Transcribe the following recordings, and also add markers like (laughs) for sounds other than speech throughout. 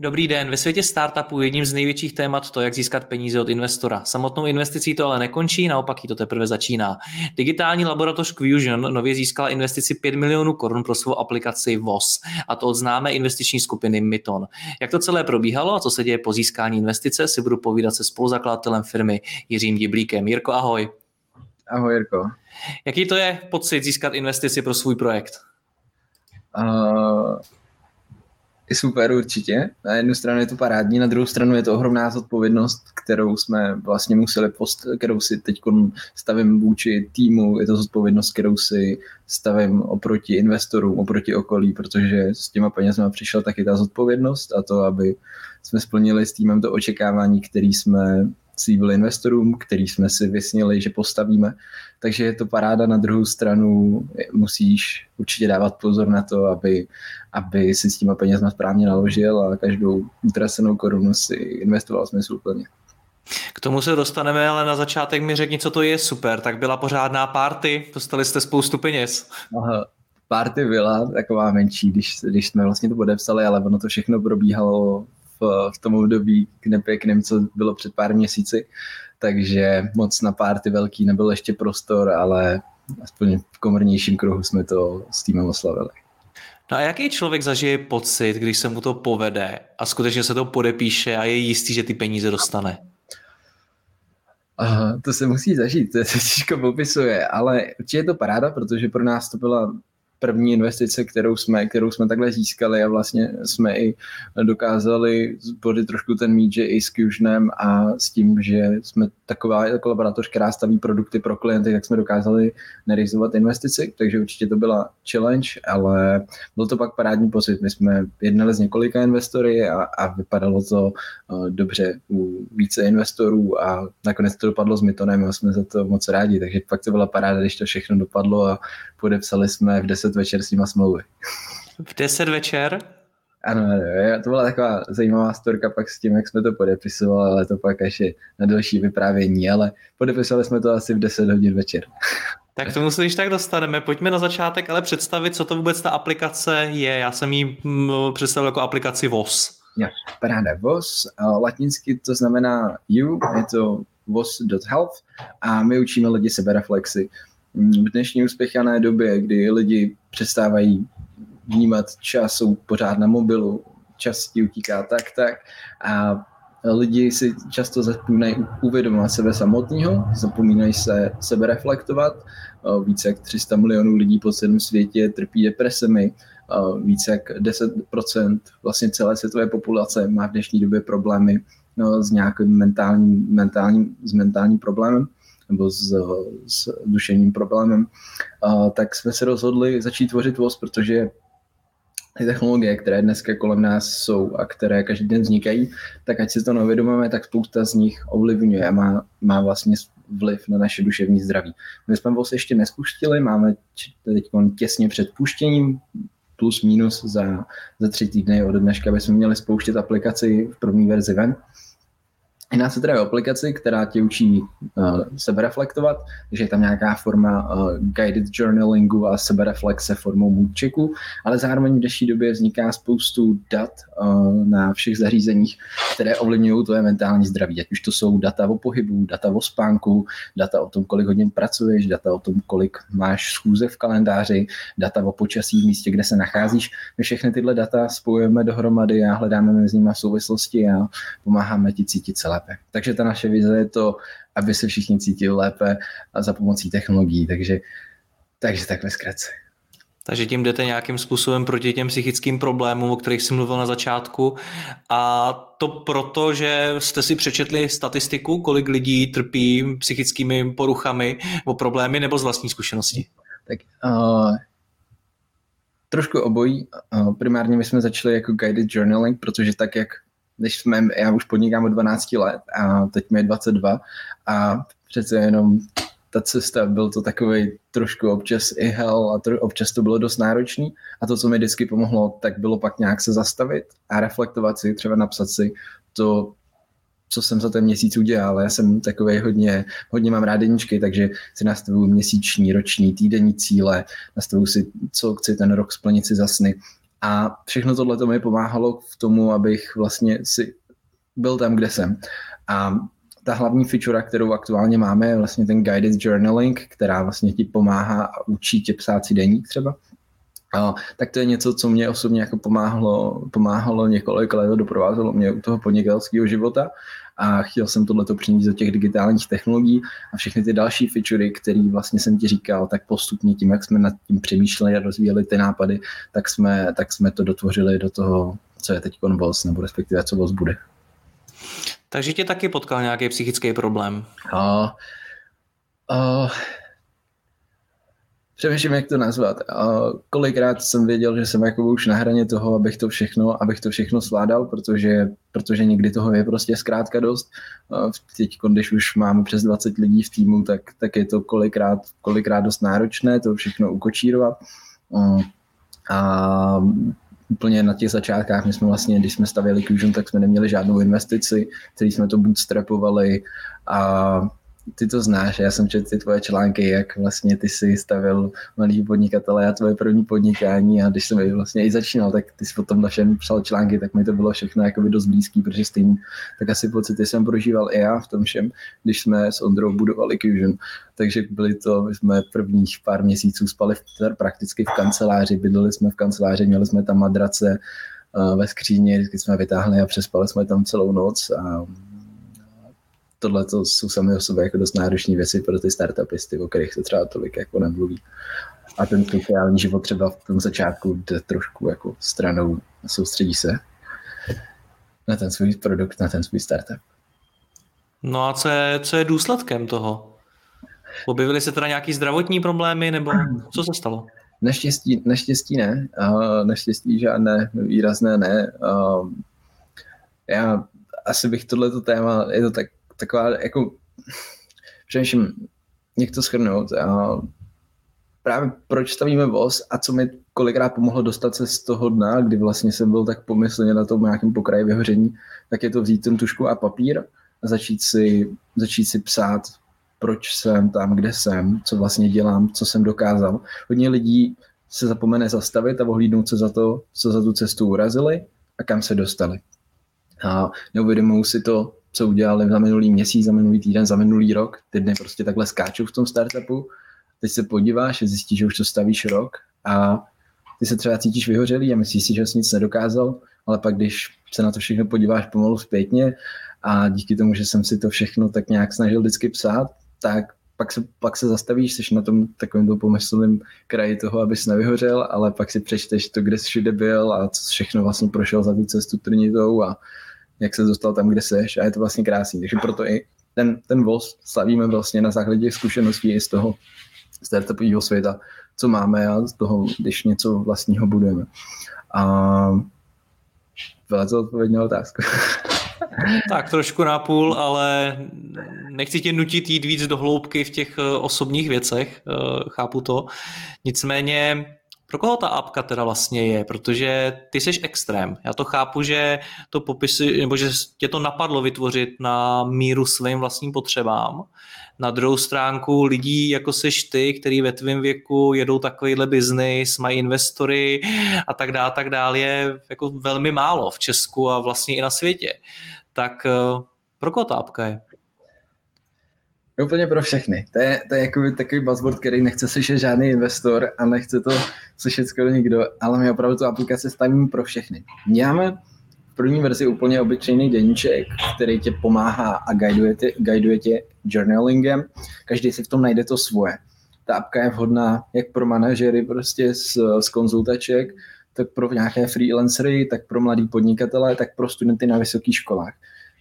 Dobrý den. Ve světě startupů jedním z největších témat to, jak získat peníze od investora. Samotnou investicí to ale nekončí, naopak ji to teprve začíná. Digitální laboratoř Quusion nově získala investici 5 milionů korun pro svou aplikaci VOS, a to od známé investiční skupiny Myton. Jak to celé probíhalo a co se děje po získání investice, si budu povídat se spoluzakladatelem firmy Jiřím Diblíkem. Jirko, ahoj. Ahoj, Jirko. Jaký to je pocit získat investici pro svůj projekt? Uh, je super určitě. Na jednu stranu je to parádní, na druhou stranu je to ohromná zodpovědnost, kterou jsme vlastně museli post, kterou si teď stavím vůči týmu, je to zodpovědnost, kterou si stavím oproti investorům, oproti okolí, protože s těma penězma přišel taky ta zodpovědnost a to, aby jsme splnili s týmem to očekávání, který jsme slíbili investorům, který jsme si vysnili, že postavíme. Takže je to paráda. Na druhou stranu musíš určitě dávat pozor na to, aby, aby si s těma penězma správně naložil a každou utracenou korunu si investoval smysluplně. K tomu se dostaneme, ale na začátek mi řekni, co to je super. Tak byla pořádná party, dostali jste spoustu peněz. Aha, party byla taková menší, když, když jsme vlastně to podepsali, ale ono to všechno probíhalo v, v tom období k nepěkným, co bylo před pár měsíci, takže moc na párty velký nebyl ještě prostor, ale aspoň v komornějším kruhu jsme to s týmem oslavili. No a jaký člověk zažije pocit, když se mu to povede a skutečně se to podepíše a je jistý, že ty peníze dostane? Uh, to se musí zažít, to se těžko popisuje, ale určitě je to paráda, protože pro nás to byla první investice, kterou jsme, kterou jsme takhle získali a vlastně jsme i dokázali zbodit trošku ten mít, že i s Fusionem a s tím, že jsme taková jako laboratoř, která staví produkty pro klienty, tak jsme dokázali nerizovat investici, takže určitě to byla challenge, ale byl to pak parádní pocit. My jsme jednali s několika investory a, a vypadalo to uh, dobře u více investorů a nakonec to dopadlo s Mitonem a jsme za to moc rádi, takže pak to byla paráda, když to všechno dopadlo a podepsali jsme v 10 večer s nima smlouvy. V 10 večer? Ano, to byla taková zajímavá storka pak s tím, jak jsme to podepisovali, ale to pak až je na další vyprávění, ale podepisovali jsme to asi v 10 hodin večer. Tak tomu se když tak dostaneme. Pojďme na začátek ale představit, co to vůbec ta aplikace je. Já jsem ji mm, představil jako aplikaci VOS. Ja, paráda. VOS, latinsky to znamená you, je to vos.health a my učíme lidi sebereflexy v dnešní uspěchané době, kdy lidi přestávají vnímat čas, jsou pořád na mobilu, čas ti utíká tak, tak a lidi si často zapomínají uvědomovat sebe samotného, zapomínají se sebe reflektovat. Více jak 300 milionů lidí po celém světě trpí depresemi, více jak 10% vlastně celé světové populace má v dnešní době problémy no, s nějakým mentálním, mentálním, s mentálním problémem nebo s, s duševním problémem, tak jsme se rozhodli začít tvořit VOS, protože ty technologie, které dneska kolem nás jsou a které každý den vznikají, tak ať si to neuvědomujeme, tak spousta z nich ovlivňuje a má, má vlastně vliv na naše duševní zdraví. My jsme VOS ještě nespustili, máme teď těsně před puštěním, plus minus za, za tři týdny od dneška bychom měli spouštět aplikaci v první verzi ven. Jedná se teda o aplikaci, která tě učí uh, sebereflektovat, takže je tam nějaká forma uh, guided journalingu a sebereflexe formou moodchecku, ale zároveň v dnešní době vzniká spoustu dat uh, na všech zařízeních, které ovlivňují tvoje mentální zdraví. Ať už to jsou data o pohybu, data o spánku, data o tom, kolik hodin pracuješ, data o tom, kolik máš schůze v kalendáři, data o počasí v místě, kde se nacházíš. My všechny tyhle data spojujeme dohromady a hledáme mezi nimi souvislosti a pomáháme ti cítit celé lépe. Takže ta naše vize je to, aby se všichni cítili lépe a za pomocí technologií. Takže, takže tak ve zkratce. Takže tím jdete nějakým způsobem proti těm psychickým problémům, o kterých jsem mluvil na začátku. A to proto, že jste si přečetli statistiku, kolik lidí trpí psychickými poruchami o problémy nebo z vlastní zkušenosti? Tak uh, trošku obojí. Uh, primárně my jsme začali jako guided journaling, protože tak, jak když jsme, já už podnikám od 12 let a teď mi je 22 a přece jenom ta cesta, byl to takový trošku občas i hell a to, občas to bylo dost náročný a to, co mi vždycky pomohlo, tak bylo pak nějak se zastavit a reflektovat si, třeba napsat si to, co jsem za ten měsíc udělal. Já jsem takový hodně, hodně mám rád deníčky, takže si nastavuju měsíční, roční, týdenní cíle, nastavuju si, co chci ten rok splnit si za sny. A všechno tohle to mi pomáhalo v tomu, abych vlastně si byl tam, kde jsem. A ta hlavní feature, kterou aktuálně máme, je vlastně ten guided journaling, která vlastně ti pomáhá a učí tě psát si deník třeba. A, tak to je něco, co mě osobně jako pomáhalo, pomáhalo několik let, doprovázelo mě u toho podnikatelského života a chtěl jsem tohleto přinést do těch digitálních technologií a všechny ty další featurey, které vlastně jsem ti říkal, tak postupně tím, jak jsme nad tím přemýšleli a rozvíjeli ty nápady, tak jsme, tak jsme to dotvořili do toho, co je teď VOS, nebo respektive co VOS bude. Takže tě taky potkal nějaký psychický problém? Uh, uh, přemýšlím, jak to nazvat. Uh, kolikrát jsem věděl, že jsem jako už na hraně toho, abych to všechno, abych to všechno zvládal, protože, protože někdy toho je prostě zkrátka dost. Uh, teď, když už máme přes 20 lidí v týmu, tak, tak je to kolikrát, kolikrát dost náročné to všechno ukočírovat. Uh, a úplně na těch začátkách, my jsme vlastně, když jsme stavěli Fusion, tak jsme neměli žádnou investici, který jsme to bootstrapovali a ty to znáš, já jsem četl ty tvoje články, jak vlastně ty si stavil malý podnikatele a tvoje první podnikání a když jsem vlastně i začínal, tak ty jsi potom na všem psal články, tak mi to bylo všechno jako by dost blízký, protože stejný, tak asi pocity jsem prožíval i já v tom všem, když jsme s Ondrou budovali Fusion. Takže byly to, my jsme prvních pár měsíců spali v, prakticky v kanceláři, bydleli jsme v kanceláři, měli jsme tam madrace, eh, ve skříni, vždycky jsme vytáhli a přespali jsme tam celou noc a tohle to jsou sami o sobě jako dost náročné věci pro ty startupisty, o kterých se třeba tolik jako nemluví. A ten sociální život třeba v tom začátku jde trošku jako stranou a soustředí se na ten svůj produkt, na ten svůj startup. No a co je, co je důsledkem toho? Objevily se teda nějaký zdravotní problémy, nebo co se stalo? Naštěstí, naštěstí ne. Uh, naštěstí žádné výrazné ne. Uh, já asi bych tohleto téma, je to tak taková jako, přemýšlím, jak to schrnout. A právě proč stavíme voz a co mi kolikrát pomohlo dostat se z toho dna, kdy vlastně jsem byl tak pomyslně na tom nějakém pokraji vyhoření, tak je to vzít ten tušku a papír a začít si, začít si psát, proč jsem tam, kde jsem, co vlastně dělám, co jsem dokázal. Hodně lidí se zapomene zastavit a ohlídnout se za to, co za tu cestu urazili a kam se dostali. A neuvědomují si to, co udělali za minulý měsíc, za minulý týden, za minulý rok. Ty dny prostě takhle skáčou v tom startupu. Teď se podíváš a zjistíš, že už to stavíš rok a ty se třeba cítíš vyhořelý a myslíš si, že jsi nic nedokázal, ale pak když se na to všechno podíváš pomalu zpětně a díky tomu, že jsem si to všechno tak nějak snažil vždycky psát, tak pak se, pak se zastavíš, jsi na tom takovém pomyslném kraji toho, abys nevyhořel, ale pak si přečteš to, kde jsi všude byl a co všechno vlastně prošel za tu cestu trnitou a jak se dostal tam, kde seš a je to vlastně krásný. Takže proto i ten, ten voz slavíme vlastně na základě zkušeností i z toho startupového světa, co máme a z toho, když něco vlastního budujeme. A to odpověď otázku. (laughs) Tak trošku na půl, ale nechci tě nutit jít víc do hloubky v těch eh, osobních věcech, eh, chápu to. Nicméně pro koho ta apka teda vlastně je? Protože ty jsi extrém. Já to chápu, že to popisy, nebo že tě to napadlo vytvořit na míru svým vlastním potřebám. Na druhou stránku lidí, jako seš ty, který ve tvém věku jedou takovýhle biznis, mají investory a tak dále, tak dále, je jako velmi málo v Česku a vlastně i na světě. Tak eh, pro koho ta apka je? Úplně pro všechny. To je, to je jako takový buzzword, který nechce slyšet žádný investor a nechce to slyšet skoro nikdo, ale my opravdu tu aplikaci stavíme pro všechny. Máme v první verzi úplně obyčejný deníček, který tě pomáhá a guiduje tě, guiduje tě journalingem. Každý si v tom najde to svoje. ta apka je vhodná jak pro manažery prostě z, z konzultaček, tak pro nějaké freelancery, tak pro mladý podnikatele, tak pro studenty na vysokých školách.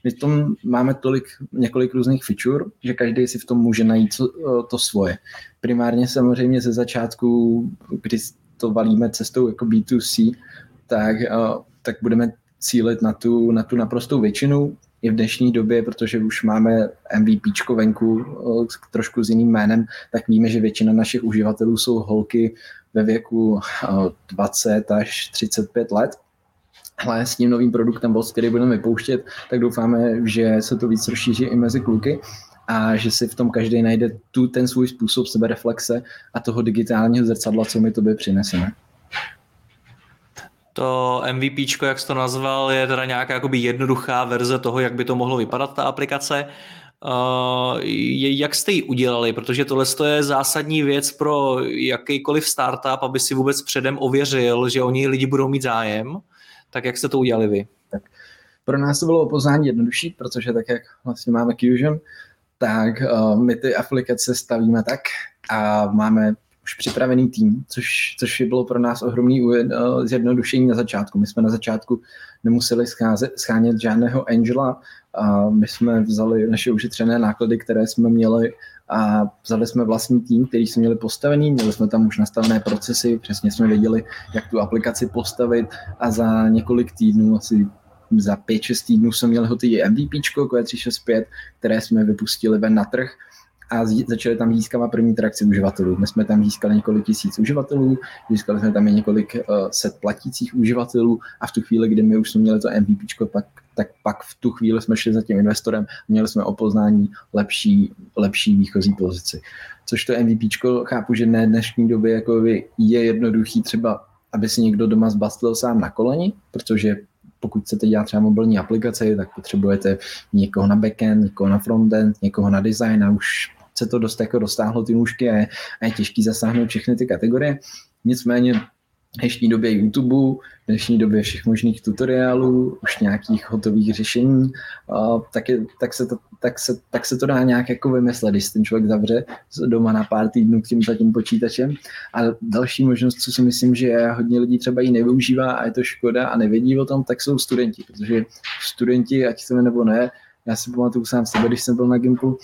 My v tom máme tolik, několik různých feature, že každý si v tom může najít to, to svoje. Primárně samozřejmě ze začátku, kdy to valíme cestou jako B2C, tak, tak budeme cílit na tu, na tu naprostou většinu i v dnešní době, protože už máme MVP venku trošku s jiným jménem, tak víme, že většina našich uživatelů jsou holky ve věku 20 až 35 let. Ale s tím novým produktem Boss, který budeme vypouštět, tak doufáme, že se to víc rozšíří i mezi kluky a že si v tom každý najde tu ten svůj způsob sebereflexe a toho digitálního zrcadla, co my tobě přineseme. To MVP, jak jsi to nazval, je teda nějaká jakoby jednoduchá verze toho, jak by to mohlo vypadat, ta aplikace. Uh, jak jste ji udělali? Protože tohle je zásadní věc pro jakýkoliv startup, aby si vůbec předem ověřil, že o něj lidi budou mít zájem. Tak jak jste to udělali vy? Tak pro nás to bylo poznání jednodušší, protože tak, jak vlastně máme Fusion, tak uh, my ty aplikace stavíme tak a máme už připravený tým, což, což bylo pro nás ohromný uh, zjednodušení na začátku. My jsme na začátku nemuseli scházet, schánět žádného angela, a my jsme vzali naše ušetřené náklady, které jsme měli a vzali jsme vlastní tým, který jsme měli postavený, měli jsme tam už nastavené procesy, přesně jsme věděli, jak tu aplikaci postavit. A za několik týdnů, asi za 5-6 týdnů jsme měli hotový MVP, Q365, které jsme vypustili ven na trh a začali tam získávat první trakci uživatelů. My jsme tam získali několik tisíc uživatelů, získali jsme tam i několik uh, set platících uživatelů a v tu chvíli, kdy my už jsme měli to MVP, pak, tak pak v tu chvíli jsme šli za tím investorem a měli jsme o poznání lepší, lepší výchozí pozici. Což to MVP chápu, že ne dnešní době jako je jednoduchý třeba, aby si někdo doma zbastil sám na koleni, protože pokud chcete dělat třeba mobilní aplikaci, tak potřebujete někoho na backend, někoho na frontend, někoho na design a už se to dost jako dostáhlo ty nůžky a je, a je těžký zasáhnout všechny ty kategorie. Nicméně dnešní době YouTube, v dnešní době všech možných tutoriálů, už nějakých hotových řešení, tak, je, tak, se to, tak, se, tak se to dá nějak jako vymyslet, když ten člověk zavře doma na pár týdnů tím za tím počítačem. A další možnost, co si myslím, že hodně lidí třeba ji nevyužívá a je to škoda a nevědí o tom, tak jsou studenti, protože studenti, ať se nebo ne, já si pamatuju sám sebe, když jsem byl na Gimplu,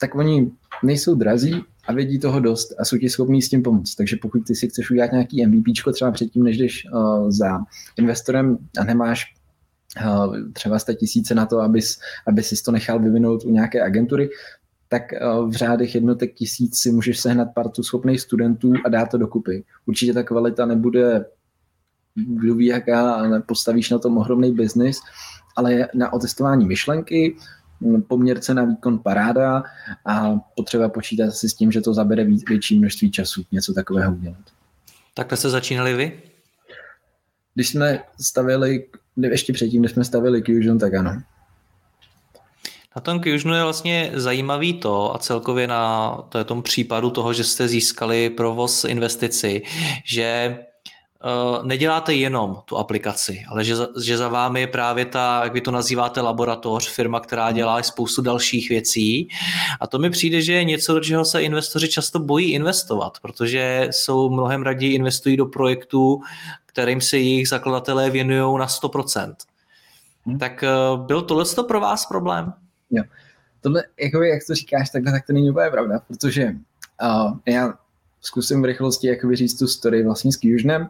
tak oni nejsou drazí a vědí toho dost a jsou ti schopní s tím pomoct. Takže pokud ty si chceš udělat nějaký MVP třeba předtím, než jdeš uh, za investorem a nemáš uh, třeba 100 tisíce na to, abys, aby si to nechal vyvinout u nějaké agentury, tak uh, v řádech jednotek tisíc si můžeš sehnat partu schopných studentů a dát to dokupy. Určitě ta kvalita nebude kdo ví jaká, postavíš na tom ohromný biznis, ale na otestování myšlenky, poměrce na výkon paráda a potřeba počítat si s tím, že to zabere větší množství času něco takového udělat. Takhle jste začínali vy? Když jsme stavili, ještě předtím, když jsme stavili Fusion, tak ano. Na tom Fusionu je vlastně zajímavý to a celkově na tom případu toho, že jste získali provoz investici, že neděláte jenom tu aplikaci, ale že za, že za vámi je právě ta, jak vy to nazýváte, laboratoř, firma, která hmm. dělá spoustu dalších věcí. A to mi přijde, že je něco, do čeho se investoři často bojí investovat, protože jsou mnohem raději investují do projektů, kterým se jejich zakladatelé věnují na 100%. Hmm. Tak uh, byl tohle to pro vás problém? Jo. Tohle, jako jak to říkáš takhle, tak to není úplně pravda, protože uh, já zkusím v rychlosti jak říct tu story vlastně s Fusionem.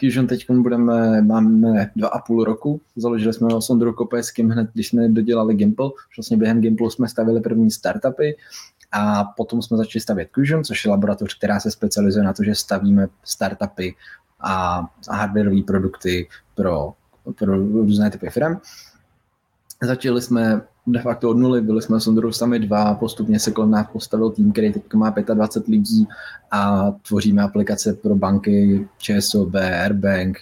Fusion teď budeme, máme dva a půl roku, založili jsme ho s Ondrou Kopeským hned, když jsme dodělali Gimple, vlastně během Gimplu jsme stavili první startupy a potom jsme začali stavět Fusion, což je laboratoř, která se specializuje na to, že stavíme startupy a, a hardwareové produkty pro, pro různé typy firm. Začali jsme de facto od nuly, byli jsme s Ondrou sami dva, postupně se kolem nás postavil tým, který teď má 25 lidí a tvoříme aplikace pro banky ČSOB, Airbank,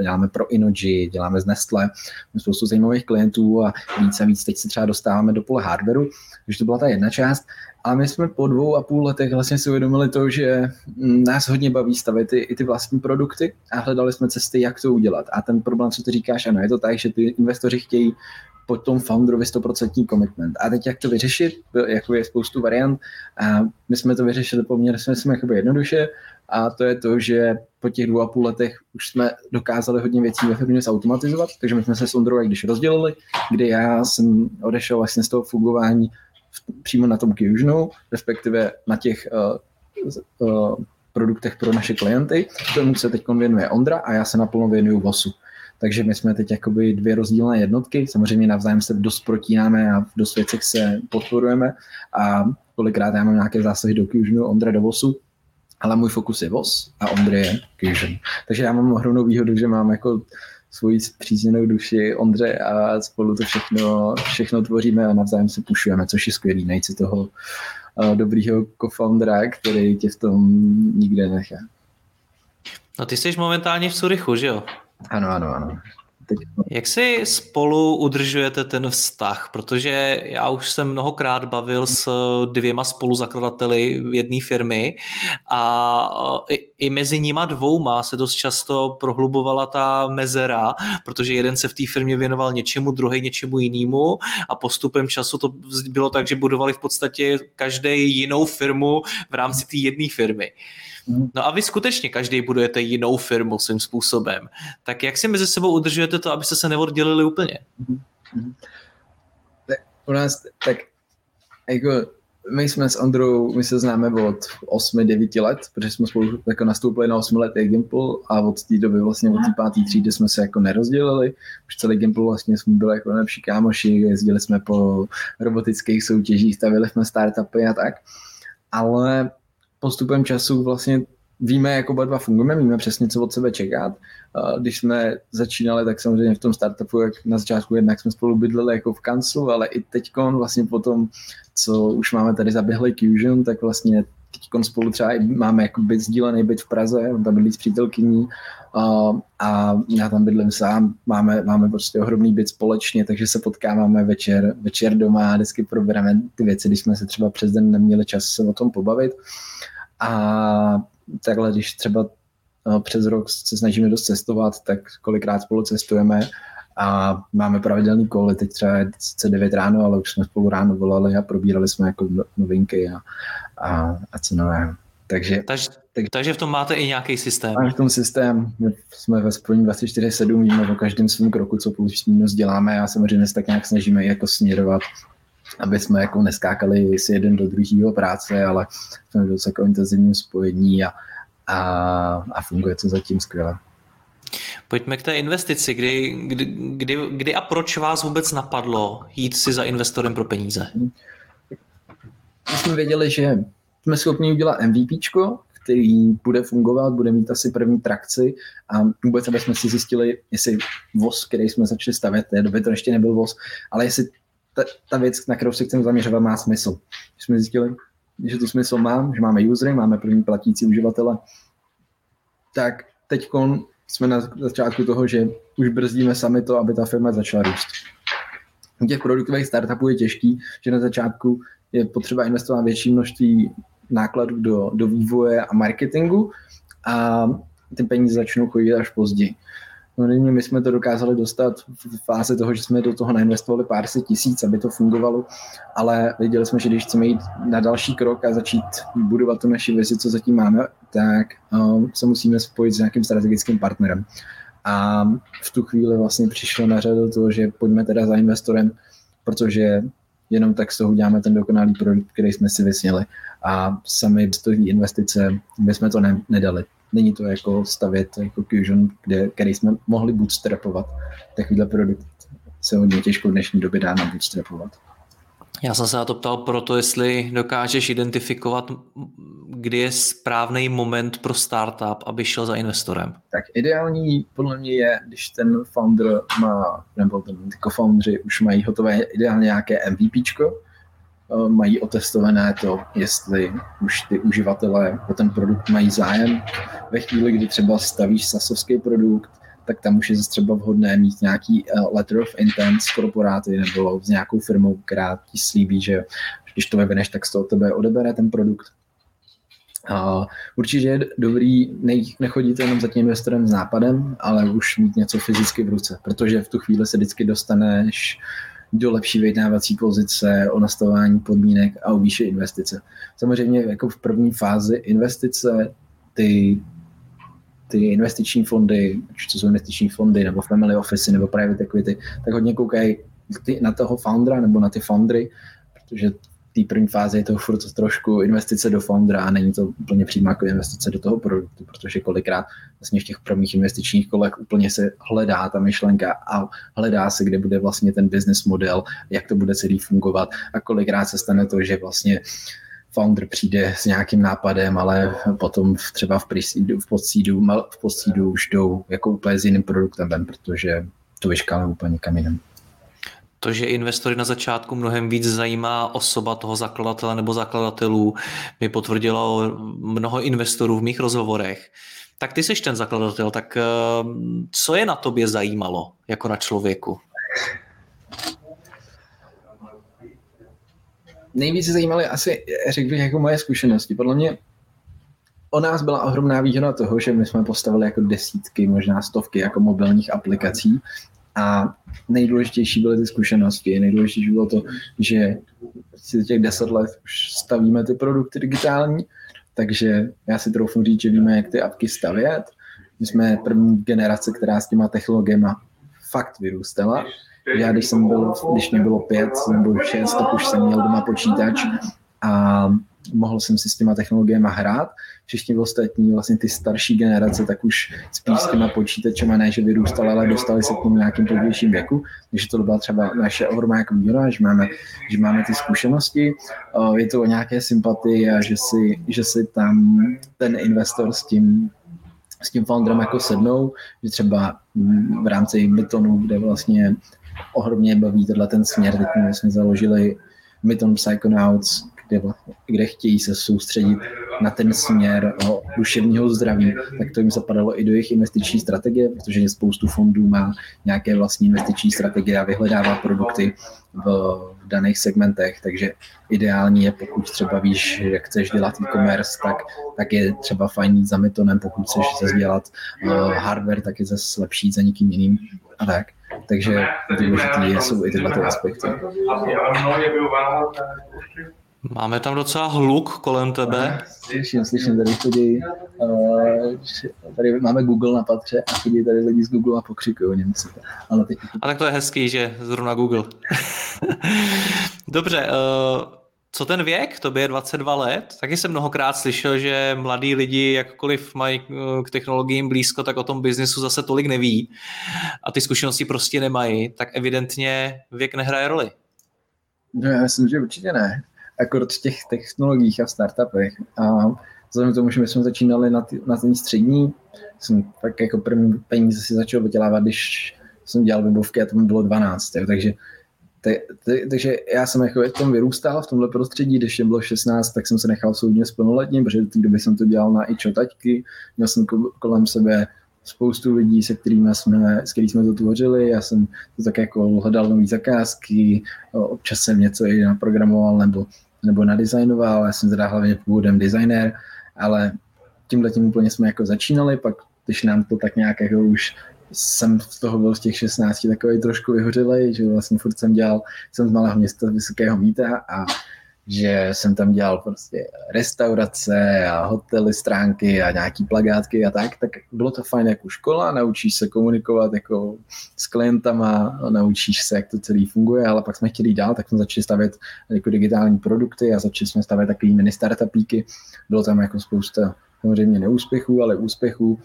děláme pro Inoji, děláme z Nestle, spoustu zajímavých klientů a víc a víc teď se třeba dostáváme do pole hardwareu, takže to byla ta jedna část. A my jsme po dvou a půl letech vlastně si uvědomili to, že nás hodně baví stavit i, i ty vlastní produkty a hledali jsme cesty, jak to udělat. A ten problém, co ty říkáš, ano, je to tak, že ty investoři chtějí po tom founderovi 100% commitment. A teď jak to vyřešit, jako je spoustu variant. A my jsme to vyřešili poměrně jsme, jsme jakoby jednoduše a to je to, že po těch dvou a půl letech už jsme dokázali hodně věcí ve firmě zautomatizovat, takže my jsme se s Ondrou když rozdělili, kdy já jsem odešel vlastně z toho fungování přímo na tom Fusionu, respektive na těch uh, uh, produktech pro naše klienty. Tomu se teď věnuje Ondra a já se naplno věnuju VOSu. Takže my jsme teď jakoby dvě rozdílné jednotky, samozřejmě navzájem se dost protínáme a v dost věcech se podporujeme a kolikrát já mám nějaké zásahy do Fusionu, Ondra do VOSu, ale můj fokus je VOS a Ondra je Fusion. Takže já mám ohromnou výhodu, že mám jako svoji přízněnou duši Ondře a spolu to všechno, všechno tvoříme a navzájem se pušujeme, což je skvělý. Najít toho uh, dobrýho co-foundera, který tě v tom nikde nechá. No ty jsi momentálně v Surychu, že jo? Ano, ano, ano teď. Jak si spolu udržujete ten vztah? Protože já už jsem mnohokrát bavil s dvěma spoluzakladateli jedné firmy a i, mezi nima dvouma se dost často prohlubovala ta mezera, protože jeden se v té firmě věnoval něčemu, druhý něčemu jinému a postupem času to bylo tak, že budovali v podstatě každý jinou firmu v rámci té jedné firmy. Mhm. No a vy skutečně každý budujete jinou firmu svým způsobem. Tak jak si mezi sebou udržujete to, abyste se neoddělili úplně? Mm-hmm. Tak u nás, tak jako my jsme s Ondrou, my se známe od 8-9 let, protože jsme spolu jako nastoupili na 8 let Gimple a od té doby vlastně od té páté třídy jsme se jako nerozdělili. Už celý Gimple vlastně jsme byli jako nejlepší kámoši, jezdili jsme po robotických soutěžích, stavili jsme startupy a tak. Ale postupem času vlastně víme, jak oba dva fungujeme, víme přesně, co od sebe čekat. Když jsme začínali, tak samozřejmě v tom startupu, jak na začátku jednak jsme spolu bydleli jako v kanclu, ale i teď vlastně potom, co už máme tady zaběhlý Fusion, tak vlastně teď spolu třeba máme jako byt sdílený byt v Praze, on tam bydlí s přítelkyní a, a já tam bydlím sám, máme, máme prostě ohromný byt společně, takže se potkáváme večer, večer doma a vždycky probereme ty věci, když jsme se třeba přes den neměli čas se o tom pobavit. A takhle, když třeba no, přes rok se snažíme dost cestovat, tak kolikrát spolu cestujeme a máme pravidelný koly, teď třeba je 9 ráno, ale už jsme spolu ráno volali a probírali jsme jako no, novinky a, a, a co nové. Takže, takže, tak, takže v tom máte i nějaký systém. Máme v tom systém, my jsme ve spojení 24-7, víme o každém svém kroku, co plus minus děláme a samozřejmě se tak nějak snažíme jako směrovat aby jsme jako neskákali si jeden do druhého práce, ale jsme v jako intenzivním spojení a, a, a funguje to zatím skvěle. Pojďme k té investici. Kdy, kdy, kdy, kdy a proč vás vůbec napadlo jít si za investorem pro peníze? My jsme věděli, že jsme schopni udělat MVP, který bude fungovat, bude mít asi první trakci a vůbec aby jsme si zjistili, jestli voz, který jsme začali stavět, té doby to ještě nebyl voz, ale jestli ta, ta věc, na kterou se chceme zaměřovat, má smysl. Když jsme zjistili, že to smysl má, že máme usery, máme první platící uživatele, tak teď jsme na začátku toho, že už brzdíme sami to, aby ta firma začala růst. U těch produktových startupů je těžký, že na začátku je potřeba investovat větší množství nákladů do, do vývoje a marketingu a ty peníze začnou chodit až později. No nyní my jsme to dokázali dostat v fázi toho, že jsme do toho nainvestovali pár set tisíc, aby to fungovalo, ale viděli jsme, že když chceme jít na další krok a začít budovat tu naši vizi, co zatím máme, tak um, se musíme spojit s nějakým strategickým partnerem. A v tu chvíli vlastně přišlo na řadu to, že pojďme teda za investorem, protože jenom tak z toho uděláme ten dokonalý produkt, který jsme si vysněli. A sami toho investice bychom to ne, nedali není to jako stavět jako Fusion, kde, který jsme mohli bootstrapovat. Takovýhle produkt se hodně těžko v dnešní době dá na bootstrapovat. Já jsem se na to ptal proto, jestli dokážeš identifikovat, kdy je správný moment pro startup, aby šel za investorem. Tak ideální podle mě je, když ten founder má, nebo ten co-foundři už mají hotové ideálně nějaké MVPčko, Eh, mají otestované to, jestli už ty uživatelé o ten produkt mají zájem. Ve chvíli, kdy třeba stavíš sasovský produkt, tak tam už je třeba vhodné mít nějaký eh, letter of intent s korporáty nebo s nějakou firmou, která ti slíbí, že když to vyvineš, tak z toho tebe odebere ten produkt. Uh, určitě je dobrý nechodit jenom za tím investorem s nápadem, ale už mít něco fyzicky v ruce, protože v tu chvíli se vždycky dostaneš do lepší vyjednávací pozice, o nastavování podmínek a o výši investice. Samozřejmě jako v první fázi investice ty ty investiční fondy, to jsou investiční fondy, nebo family office, nebo private equity, tak hodně koukají na toho foundera nebo na ty foundry, protože té první fázi je to furt trošku investice do foundera a není to úplně přímá jako investice do toho produktu, protože kolikrát vlastně v těch prvních investičních kolech úplně se hledá ta myšlenka a hledá se, kde bude vlastně ten business model, jak to bude celý fungovat a kolikrát se stane to, že vlastně founder přijde s nějakým nápadem, ale potom třeba v, v podsídu, v podsídu už jdou jako úplně s jiným produktem protože to vyškále úplně kam jinam. To, že investory na začátku mnohem víc zajímá osoba toho zakladatele nebo zakladatelů, mi potvrdilo mnoho investorů v mých rozhovorech. Tak ty jsi ten zakladatel, tak eh, co je na tobě zajímalo jako na člověku? Nejvíce zajímaly asi, řekl bych, jako moje zkušenosti. Podle mě o nás byla ohromná výhoda toho, že my jsme postavili jako desítky, možná stovky jako mobilních aplikací a nejdůležitější byly ty zkušenosti. Nejdůležitější bylo to, že si těch deset let už stavíme ty produkty digitální, takže já si troufnu říct, že víme, jak ty apky stavět. My jsme první generace, která s těma technologiemi fakt vyrůstala. Já, když jsem byl, když mě bylo pět nebo šest, tak už jsem měl doma počítač a mohl jsem si s těma technologiemi hrát. Všichni ostatní, vlastně ty starší generace, tak už spíš s těma počítačema ne, že vyrůstali, ale dostali se k tomu nějakým pozdějším věku. Takže to byla třeba naše ohromná jako výhoda, že máme, že máme ty zkušenosti. Je to o nějaké sympatii a že si, že si tam ten investor s tím s tím founderem jako sednou, že třeba v rámci Mytonu, kde vlastně ohromně baví tenhle ten směr, teď jsme založili Myton Psychonauts, kde, kde chtějí se soustředit na ten směr duševního zdraví, tak to jim zapadalo i do jejich investiční strategie, protože spoustu fondů má nějaké vlastní investiční strategie a vyhledává produkty v, daných segmentech, takže ideální je, pokud třeba víš, jak chceš dělat e-commerce, tak, tak je třeba fajn jít za metonem, pokud chceš zase dělat uh, hardware, tak je zase lepší za někým jiným a tak. Takže důležité jsou i tyhle aspekty. Máme tam docela hluk kolem tebe. Slyším, slyším, tady chodí, uh, tady máme Google na patře a chodí tady lidi z Google a pokřikují Němci. Ale teď... A tak to je hezký, že zrovna Google. (laughs) Dobře, uh, co ten věk? To je 22 let. Taky jsem mnohokrát slyšel, že mladí lidi, jakkoliv mají uh, k technologiím blízko, tak o tom biznesu zase tolik neví a ty zkušenosti prostě nemají, tak evidentně věk nehraje roli. No, já myslím, že určitě ne akord v těch technologiích a startupech. A vzhledem k tomu, že my jsme začínali na, ty, na ten střední, jsem tak jako první peníze si začal vydělávat, když jsem dělal webovky a to bylo 12, jo, takže te, te, takže já jsem jako v tom vyrůstal v tomhle prostředí, když mě bylo 16, tak jsem se nechal soudně splnoletním, protože do té doby jsem to dělal na ičo taťky, měl jsem kolem sebe spoustu lidí, se kterými jsme, s kterými jsme to tvořili. Já jsem to tak jako hledal nové zakázky, občas jsem něco i naprogramoval nebo nebo nadizajnoval, já jsem teda hlavně původem designér, ale tímhle tím úplně jsme jako začínali, pak když nám to tak nějak jako už jsem z toho byl z těch 16 takový trošku vyhořelej, že vlastně furt jsem dělal, jsem z malého města Vysokého Míta a že jsem tam dělal prostě restaurace a hotely, stránky a nějaký plagátky a tak, tak bylo to fajn jako škola, naučíš se komunikovat jako s klientama, naučíš se, jak to celý funguje, ale pak jsme chtěli dál, tak jsme začali stavět jako digitální produkty a začali jsme stavět takový mini startupíky. Bylo tam jako spousta samozřejmě neúspěchů, ale úspěchů.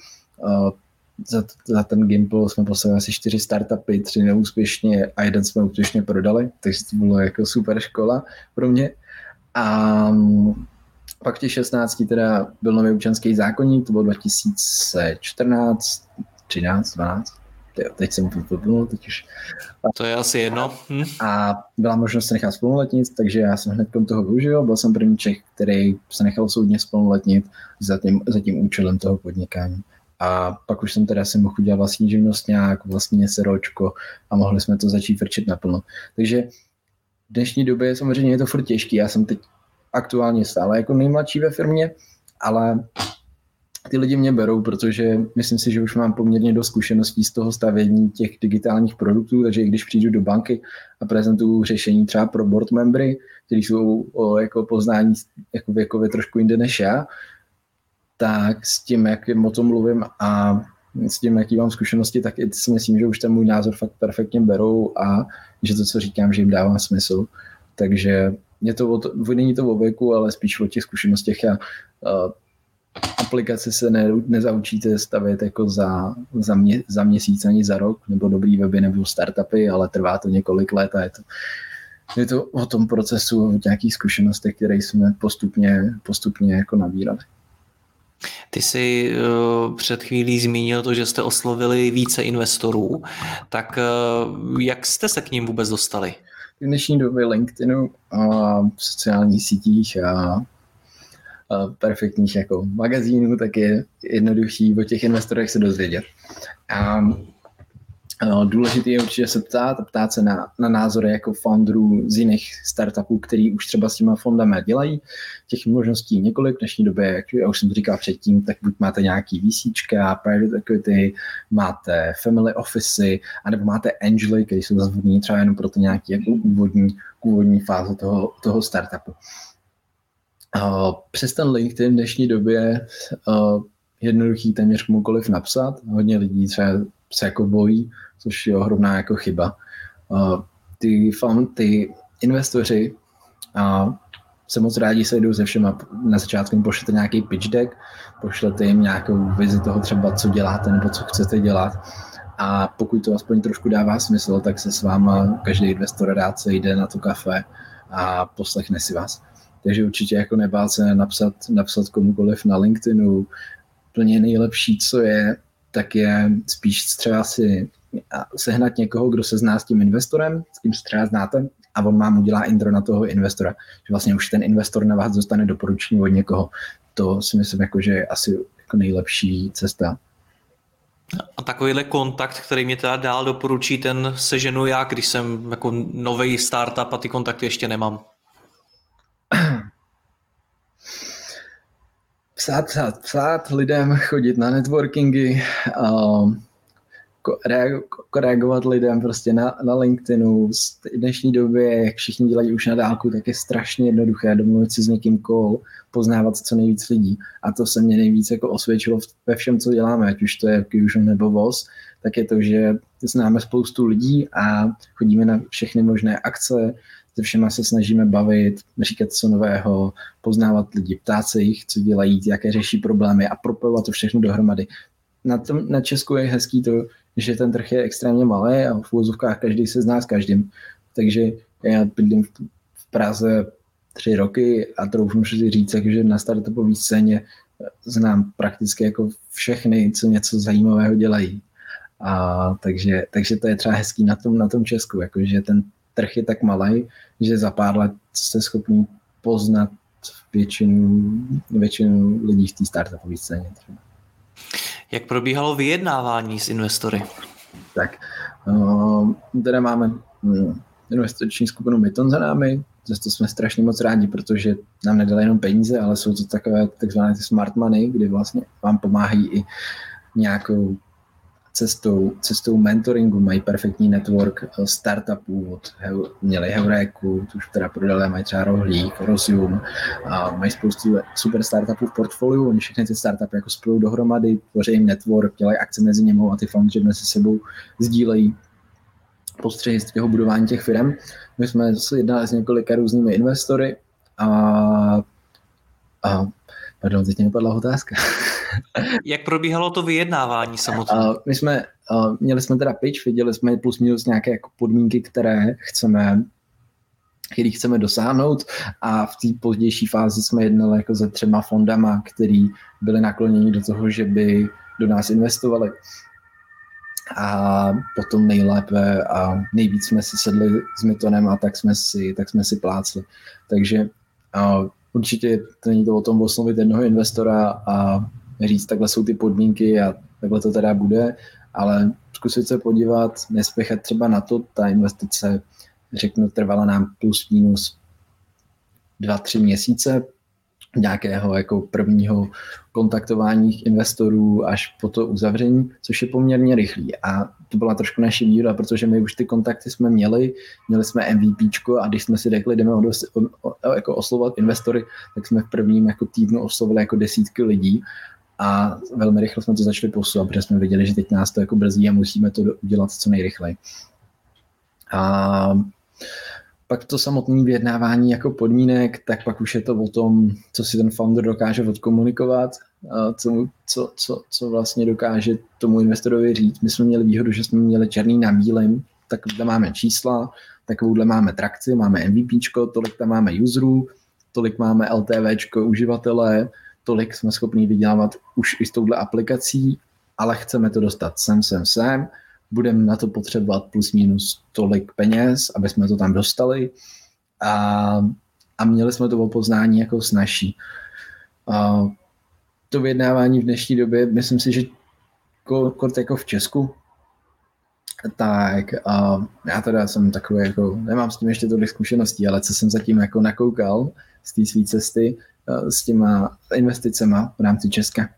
Za, za ten Gimple jsme poslali asi čtyři startupy, tři neúspěšně a jeden jsme úspěšně prodali, takže to bylo jako super škola pro mě. A pak v těch 16 teda byl nový občanský zákonník, to bylo 2014, 13, 12. Teď jsem to vypnul, teď už. To je asi jedno. Hm. A byla možnost se nechat spoluletnit, takže já jsem hned toho využil. Byl jsem první Čech, který se nechal soudně spoluletnit za tím, za tím účelem toho podnikání. A pak už jsem teda si mohl udělat vlastní živnost nějak, vlastní seročko a mohli jsme to začít vrčit naplno. Takže v dnešní době samozřejmě je to furt těžký. Já jsem teď aktuálně stále jako nejmladší ve firmě, ale ty lidi mě berou, protože myslím si, že už mám poměrně dost zkušeností z toho stavění těch digitálních produktů, takže když přijdu do banky a prezentuju řešení třeba pro board membry, kteří jsou o, jako poznání jako věkově trošku jinde než já, tak s tím, jak o tom mluvím a s tím, jaký mám zkušenosti, tak i si myslím, že už ten můj názor fakt perfektně berou a že to, co říkám, že jim dává smysl. Takže je to o to, není to o věku, ale spíš o těch zkušenostech a uh, aplikace se ne, nezaučíte stavět jako za, za, mě, za měsíc ani za rok, nebo dobrý weby nebo startupy, ale trvá to několik let a je to, je to o tom procesu, o nějakých zkušenostech, které jsme postupně, postupně jako nabírali. Ty jsi uh, před chvílí zmínil to, že jste oslovili více investorů. Tak uh, jak jste se k ním vůbec dostali? V dnešní době LinkedInu a v sociálních sítích a perfektních jako magazínů, tak je jednodušší o těch investorech se dozvědět. A důležité je určitě se ptát a ptát se na, na názory jako founderů z jiných startupů, který už třeba s těma fondama dělají. Těch možností několik v dnešní době, jak já už jsem to říkal předtím, tak buď máte nějaký VC, private equity, máte family office, anebo máte angely, který jsou zase třeba jenom pro to nějaký jako úvodní, úvodní fáze toho, toho startupu. Přes ten LinkedIn v dnešní době jednoduchý téměř komukoliv napsat. Hodně lidí třeba se jako bojí, což je ohromná jako chyba. Ty, fund, ty investoři se moc rádi sejdou se všema. Na začátku jim pošlete nějaký pitch deck, pošlete jim nějakou vizi toho třeba, co děláte nebo co chcete dělat. A pokud to aspoň trošku dává smysl, tak se s váma každý investor rád sejde na to kafe a poslechne si vás. Takže určitě jako nebát se napsat, napsat komukoliv na LinkedInu. Plně nejlepší, co je, tak je spíš třeba si sehnat někoho, kdo se zná s tím investorem, s tím se třeba znáte, a on vám udělá intro na toho investora. Že vlastně už ten investor na vás dostane doporučení od někoho. To si myslím, jako, že je asi jako nejlepší cesta. A takovýhle kontakt, který mě teda dál doporučí, ten seženu já, když jsem jako nový startup a ty kontakty ještě nemám. psát, psát, psát lidem, chodit na networkingy, um, reagovat lidem prostě na, na LinkedInu. V dnešní době, jak všichni dělají už na dálku, tak je strašně jednoduché domluvit si s někým call, poznávat co nejvíc lidí. A to se mě nejvíc jako osvědčilo ve všem, co děláme, ať už to je Fusion nebo VOS, tak je to, že známe spoustu lidí a chodíme na všechny možné akce, se všema se snažíme bavit, říkat co nového, poznávat lidi, ptát se jich, co dělají, jaké řeší problémy a propojovat to všechno dohromady. Na, tom, na Česku je hezký to, že ten trh je extrémně malý a v úvozovkách každý se zná s každým. Takže já bydlím v Praze tři roky a troufnu si říct, že na startupové scéně znám prakticky jako všechny, co něco zajímavého dělají. A takže, takže to je třeba hezký na tom, na tom Česku, jakože ten trh je tak malý, že za pár let jste schopni poznat většinu, většinu lidí v té startupové scéně. Třeba. Jak probíhalo vyjednávání s investory? Tak, uh, máme um, investiční skupinu Myton za námi, za to jsme strašně moc rádi, protože nám nedali jenom peníze, ale jsou to takové takzvané smart money, kdy vlastně vám pomáhají i nějakou cestou, cestou mentoringu mají perfektní network eh, startupů, od, měli Heuréku, už teda prodali, mají třeba Rohlík, Rosium, a mají spoustu super startupů v portfoliu, oni všechny ty startupy jako spolu dohromady, tvoří jim network, dělají akce mezi nimi a ty foundry mezi sebou sdílejí postřehy z toho budování těch firm. My jsme se jednali s několika různými investory a, a pardon, teď mě napadla otázka. (laughs) Jak probíhalo to vyjednávání samotné? Uh, my jsme, uh, měli jsme teda pitch, viděli jsme plus minus nějaké jako podmínky, které chceme který chceme dosáhnout a v té pozdější fázi jsme jednali jako se třema fondama, který byli nakloněni do toho, že by do nás investovali. A potom nejlépe a nejvíc jsme si sedli s Mytonem a tak jsme si, tak jsme si plácli. Takže uh, určitě to není to o tom oslovit jednoho investora a říct, takhle jsou ty podmínky a takhle to teda bude, ale zkusit se podívat, nespěchat třeba na to, ta investice, řeknu, trvala nám plus minus dva, tři měsíce, nějakého jako prvního kontaktování investorů až po to uzavření, což je poměrně rychlý. A to byla trošku naše výhoda, protože my už ty kontakty jsme měli, měli jsme MVP a když jsme si řekli, jdeme odos, o, o, jako oslovat investory, tak jsme v prvním jako týdnu oslovili jako desítky lidí a velmi rychle jsme to začali posouvat, protože jsme viděli, že teď nás to jako brzí a musíme to udělat co nejrychleji. A pak to samotné vyjednávání jako podmínek, tak pak už je to o tom, co si ten founder dokáže odkomunikovat, co, co, co, co vlastně dokáže tomu investorovi říct. My jsme měli výhodu, že jsme měli černý na bílém, takovýhle máme čísla, takovouhle máme trakci, máme MVP, tolik tam máme userů, tolik máme LTV uživatele, tolik jsme schopni vydělávat už i s touhle aplikací, ale chceme to dostat sem, sem, sem, budeme na to potřebovat plus minus tolik peněz, aby jsme to tam dostali a, a měli jsme to o poznání jako snažší. A to vyjednávání v dnešní době, myslím si, že kort jako v Česku, tak a já teda jsem takový jako, nemám s tím ještě tolik zkušeností, ale co jsem zatím jako nakoukal z té své cesty s těma investicema v rámci Česka,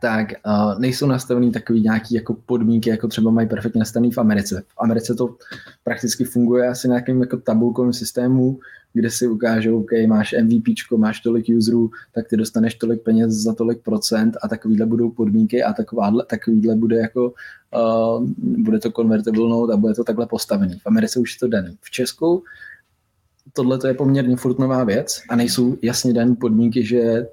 tak uh, nejsou nastavený takový nějaký jako podmínky, jako třeba mají perfektně nastavený v Americe. V Americe to prakticky funguje asi na nějakém jako tabulkovém systému, kde si ukážou, OK, máš MVP, máš tolik userů, tak ty dostaneš tolik peněz za tolik procent a takovýhle budou podmínky a takováhle, takovýhle bude jako uh, bude to convertible note a bude to takhle postavený. V Americe už je to daný. V Česku tohle je poměrně furt nová věc a nejsou jasně dané podmínky, že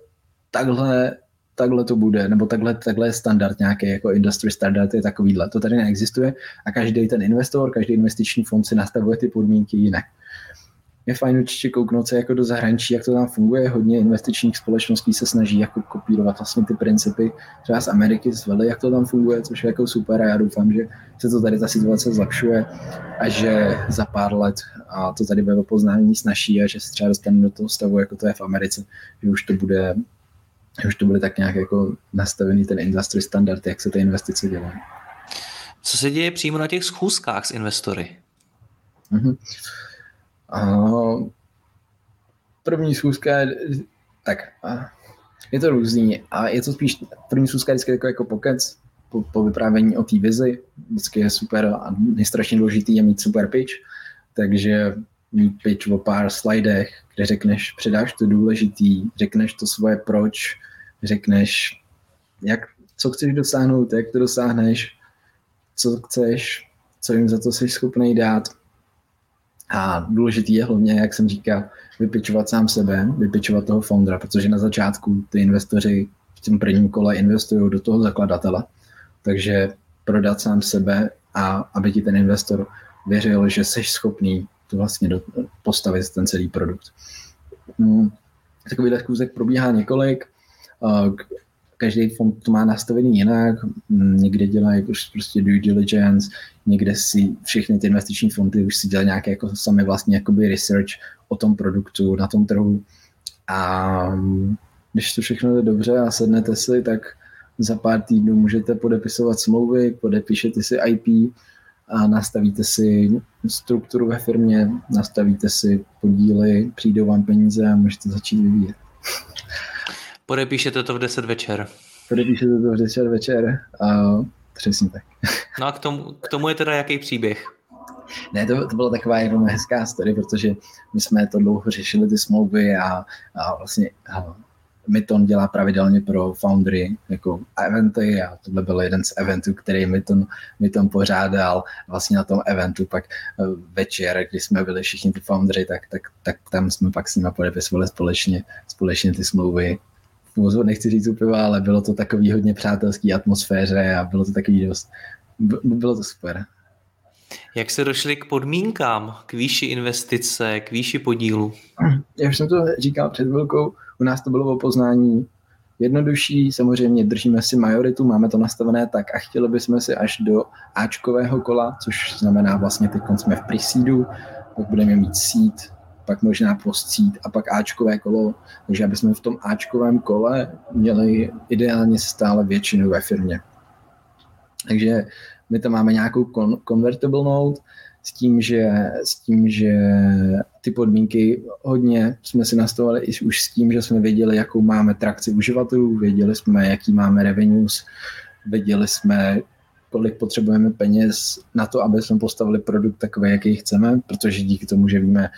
takhle takhle to bude, nebo takhle, takhle je standard, nějaký jako industry standard je takovýhle. To tady neexistuje a každý ten investor, každý investiční fond si nastavuje ty podmínky jinak. Je fajn určitě kouknout se jako do zahraničí, jak to tam funguje. Hodně investičních společností se snaží jako kopírovat vlastně ty principy třeba z Ameriky, z Veli, jak to tam funguje, což je jako super a já doufám, že se to tady ta situace zlepšuje a že za pár let a to tady bude poznání snaží a že se třeba dostane do toho stavu, jako to je v Americe, že už to bude už to byly tak nějak jako nastavený ten industry standard, jak se ty investice dělají. Co se děje přímo na těch schůzkách s investory? Uh-huh. První schůzka je, tak je to různý a je to spíš, první schůzka vždycky jako, jako pokec, po, po vyprávění o té vizi, vždycky je super a nejstrašně důležitý je mít super pitch, takže mít pitch o pár slidech, kde řekneš, předáš to důležitý, řekneš to svoje proč, řekneš, jak, co chceš dosáhnout, jak to dosáhneš, co chceš, co jim za to jsi schopný dát. A důležitý je hlavně, jak jsem říkal, vypičovat sám sebe, vypičovat toho foundera, protože na začátku ty investoři v tom prvním kole investují do toho zakladatele. Takže prodat sám sebe a aby ti ten investor věřil, že jsi schopný to vlastně do, postavit ten celý produkt. Hmm. Takovýhle zkůzek probíhá několik. Každý fond to má nastavený jinak. Hmm, někde dělají prostě due diligence, někde si všechny ty investiční fondy už si dělají nějaké jako sami vlastně jakoby research o tom produktu na tom trhu. A hmm, když to všechno je dobře a sednete si, tak za pár týdnů můžete podepisovat smlouvy, podepíšete si IP, a nastavíte si strukturu ve firmě, nastavíte si podíly, přijdou vám peníze a můžete začít vyvíjet. Podepíšete to v 10 večer. Podepíšete to v 10 večer a přesně tak. (laughs) No a k tomu, k tomu je teda jaký příběh? Ne, to, to byla taková jenom hezká story, protože my jsme to dlouho řešili, ty smlouvy a, a vlastně a Myton dělá pravidelně pro Foundry jako eventy a tohle byl jeden z eventů, který Myton, Myton pořádal vlastně na tom eventu pak eh, večer, kdy jsme byli všichni ty Foundry, tak, tak, tak tam jsme pak s nimi podepisovali společně, společně ty smlouvy. V nechci říct úplně, ale bylo to takový hodně přátelský atmosféře a bylo to takový dost, bylo to super. Jak se došli k podmínkám, k výši investice, k výši podílu? Já už jsem to říkal před chvilkou, u nás to bylo o poznání jednodušší, samozřejmě držíme si majoritu, máme to nastavené tak a chtěli bychom si až do Ačkového kola, což znamená vlastně teď jsme v pre pak budeme mít seed, pak možná post a pak Ačkové kolo, takže aby jsme v tom Ačkovém kole měli ideálně stále většinu ve firmě. Takže my tam máme nějakou convertible note, s tím, že, s tím, že ty podmínky hodně jsme si nastavili i už s tím, že jsme věděli, jakou máme trakci uživatelů, věděli jsme, jaký máme revenues, věděli jsme, kolik potřebujeme peněz na to, aby jsme postavili produkt takový, jaký chceme, protože díky tomu, že víme,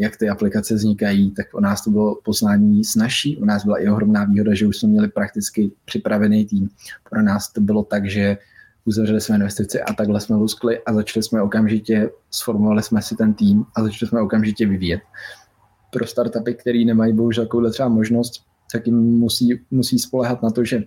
jak ty aplikace vznikají, tak u nás to bylo poznání snažší. U nás byla i ohromná výhoda, že už jsme měli prakticky připravený tým. Pro nás to bylo tak, že uzavřeli jsme investici a takhle jsme luskli a začali jsme okamžitě, sformovali jsme si ten tým a začali jsme okamžitě vyvíjet. Pro startupy, které nemají bohužel takovou třeba možnost, tak jim musí, musí spolehat na to, že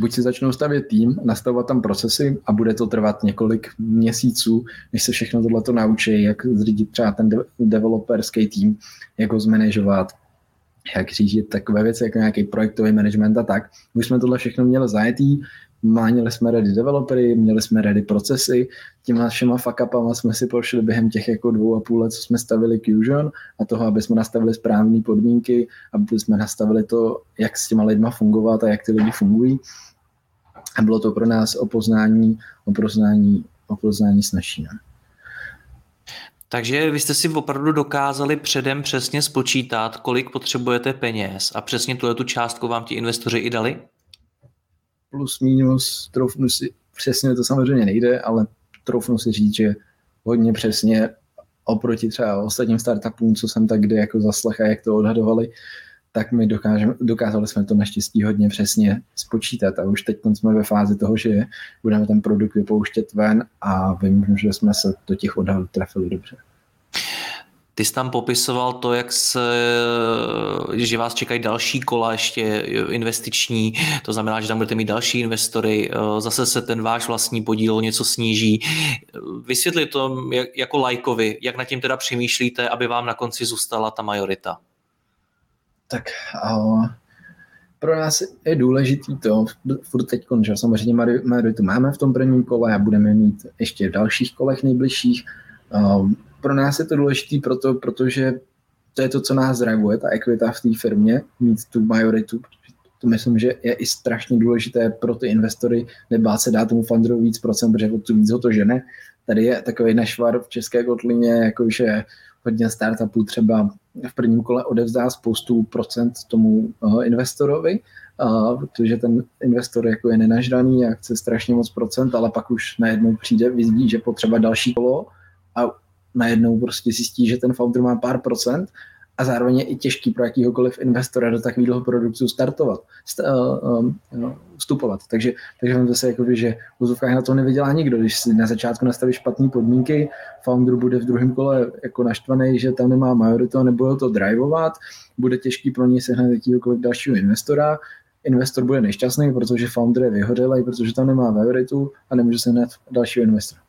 buď si začnou stavět tým, nastavovat tam procesy a bude to trvat několik měsíců, než se všechno tohle to naučí, jak zřídit třeba ten developerský tým, jak ho zmanéžovat, jak řídit takové věci, jako nějaký projektový management a tak. Už jsme tohle všechno měli zajetý, Měli jsme ready developery, měli jsme ready procesy, těma všema fuck jsme si prošli během těch jako dvou a půl let, co jsme stavili Fusion a toho, aby jsme nastavili správné podmínky, aby jsme nastavili to, jak s těma lidma fungovat a jak ty lidi fungují. A bylo to pro nás o poznání, o poznání, o poznání snažší. Ne? Takže vy jste si opravdu dokázali předem přesně spočítat, kolik potřebujete peněz a přesně tuhle tu částku vám ti investoři i dali? plus minus, troufnu si, přesně to samozřejmě nejde, ale troufnu si říct, že hodně přesně oproti třeba ostatním startupům, co jsem tak kdy jako zaslech a jak to odhadovali, tak my dokážeme, dokázali jsme to naštěstí hodně přesně spočítat a už teď jsme ve fázi toho, že budeme ten produkt vypouštět ven a vím, že jsme se do těch odhadů trefili dobře. Ty jsi tam popisoval to, jak se, že vás čekají další kola ještě investiční, to znamená, že tam budete mít další investory, zase se ten váš vlastní podíl něco sníží. Vysvětli to jako lajkovi, jak nad tím teda přemýšlíte, aby vám na konci zůstala ta majorita. Tak uh, pro nás je důležitý to, furt teď že samozřejmě majoritu máme v tom prvním kole a budeme mít ještě v dalších kolech nejbližších. Uh, pro nás je to důležité proto, protože to je to, co nás draguje, ta ekvita v té firmě, mít tu majoritu. To myslím, že je i strašně důležité pro ty investory nebát se dát tomu funderu víc procent, protože to víc ho to žene. Tady je takový nešvar v České kotlině, jakože hodně startupů třeba v prvním kole odevzdá spoustu procent tomu uh, investorovi, uh, protože ten investor jako je nenažraný a chce strašně moc procent, ale pak už najednou přijde, vyzdí, že potřeba další kolo a najednou prostě zjistí, že ten founder má pár procent a zároveň je i těžký pro jakýhokoliv investora do takového produktu startovat, st- uh, uh, vstupovat. Takže, takže vám zase jako, že v úzovkách na to nevydělá nikdo. Když si na začátku nastavíš špatné podmínky, founder bude v druhém kole jako naštvaný, že tam nemá majoritu a nebude to drivovat, bude těžký pro něj sehnat jakýkoliv dalšího investora, investor bude nešťastný, protože founder je vyhořelý, protože tam nemá majoritu a nemůže sehnat dalšího investora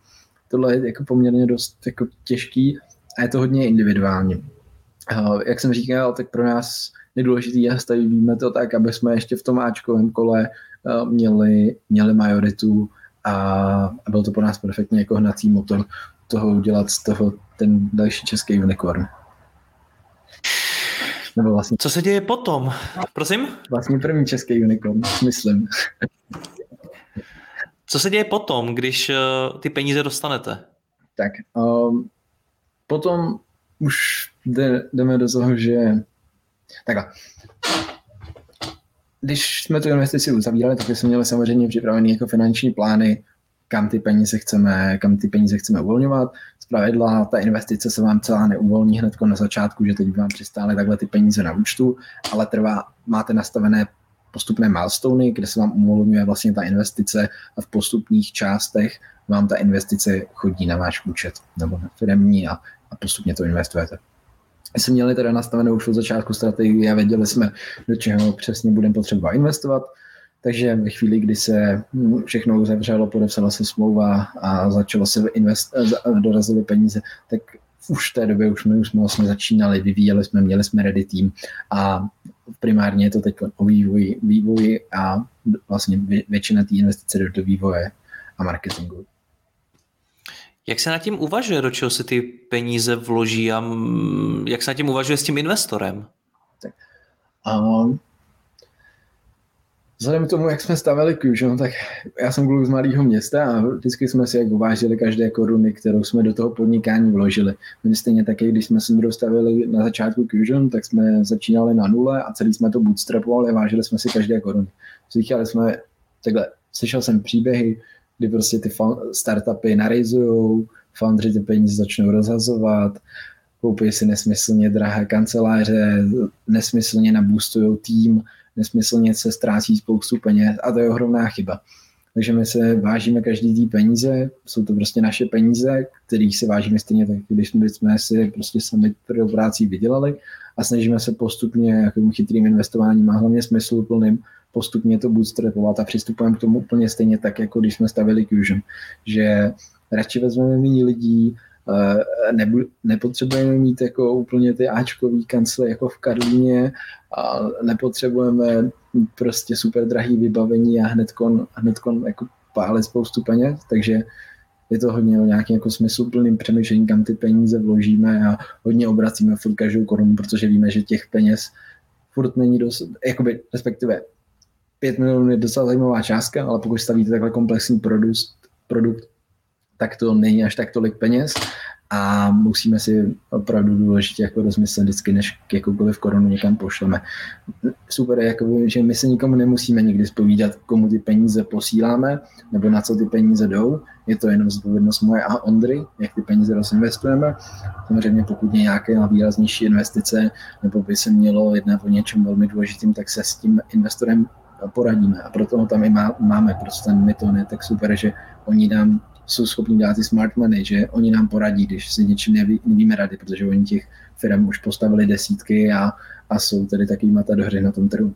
tohle je jako poměrně dost jako těžký a je to hodně individuální. Jak jsem říkal, tak pro nás je důležitý a stavíme to tak, aby jsme ještě v tom Ačkovém kole měli, měli majoritu a, byl to pro nás perfektně jako hnací motor toho udělat z toho ten další český unicorn. Nebo vlastně... Co se děje potom? Prosím? Vlastně první český unicorn, myslím. Co se děje potom, když eh, ty peníze dostanete? Tak, um, potom už jde, jdeme do toho, že takhle. Když jsme tu investici uzavírali, tak jsme měli samozřejmě připravené jako finanční plány, kam ty peníze chceme, kam ty peníze chceme uvolňovat. Z pravidla ta investice se vám celá neuvolní hned na začátku, že teď vám přistály takhle ty peníze na účtu, ale trvá, máte nastavené postupné milestony, kde se vám uvolňuje vlastně ta investice a v postupných částech vám ta investice chodí na váš účet nebo na firmní a, a postupně to investujete. Jsme měli teda nastavenou už od začátku strategii a věděli jsme, do čeho přesně budeme potřebovat investovat, takže ve chvíli, kdy se všechno uzavřelo, podepsala se smlouva a začalo se invest, dorazily peníze, tak už v té době už my už jsme vlastně začínali, vyvíjeli jsme, měli jsme ready tým a primárně je to teď o vývoji, vývoji a vlastně většina té investice do, do vývoje a marketingu. Jak se na tím uvažuje, do čeho se ty peníze vloží a jak se na tím uvažuje s tím investorem? Tak, um, Vzhledem k tomu, jak jsme stavili Fusion, tak já jsem kluk z malého města a vždycky jsme si jak uvážili každé koruny, kterou jsme do toho podnikání vložili. My stejně taky, když jsme se dostavili na začátku Fusion, tak jsme začínali na nule a celý jsme to bootstrapovali a vážili jsme si každé koruny. Říkali jsme, takhle, slyšel jsem příběhy, kdy prostě ty startupy narizujou, foundry ty peníze začnou rozhazovat, koupí si nesmyslně drahé kanceláře, nesmyslně naboostují tým, nesmyslně se ztrácí spoustu peněz a to je ohromná chyba. Takže my se vážíme každý tý peníze, jsou to prostě naše peníze, kterých se vážíme stejně tak, když jsme si prostě sami tvrdou práci vydělali a snažíme se postupně jako chytrým investováním a hlavně smysluplným postupně to bootstrapovat a přistupujeme k tomu úplně stejně tak, jako když jsme stavili Fusion, že radši vezmeme méně lidí, Eh, nebu, nepotřebujeme mít jako úplně ty Ačkový kancly jako v Karlíně a nepotřebujeme prostě super drahý vybavení a hnedkon, hnedkon jako pálit spoustu peněz, takže je to hodně o nějakým jako smysluplným přemýšlení, kam ty peníze vložíme a hodně obracíme furt každou korunu, protože víme, že těch peněz furt není dost, jakoby, respektive 5 milionů je docela zajímavá částka, ale pokud stavíte takhle komplexní produkt, produkt tak to není až tak tolik peněz a musíme si opravdu důležitě jako rozmyslet vždycky, než jakoukoliv korunu někam pošleme. Super je, jako, že my se nikomu nemusíme nikdy spovídat, komu ty peníze posíláme, nebo na co ty peníze jdou. Je to jenom zodpovědnost moje a Ondry, jak ty peníze rozinvestujeme. Samozřejmě pokud je nějaké výraznější investice, nebo by se mělo jednat o něčem velmi důležitým, tak se s tím investorem poradíme. A proto ho tam i má, máme, prostě ten Myton je tak super, že oni nám jsou schopni dát ty smart money, že oni nám poradí, když si něčím neví, nevíme rady, protože oni těch firm už postavili desítky a, a jsou tady taky matadoři na tom trhu.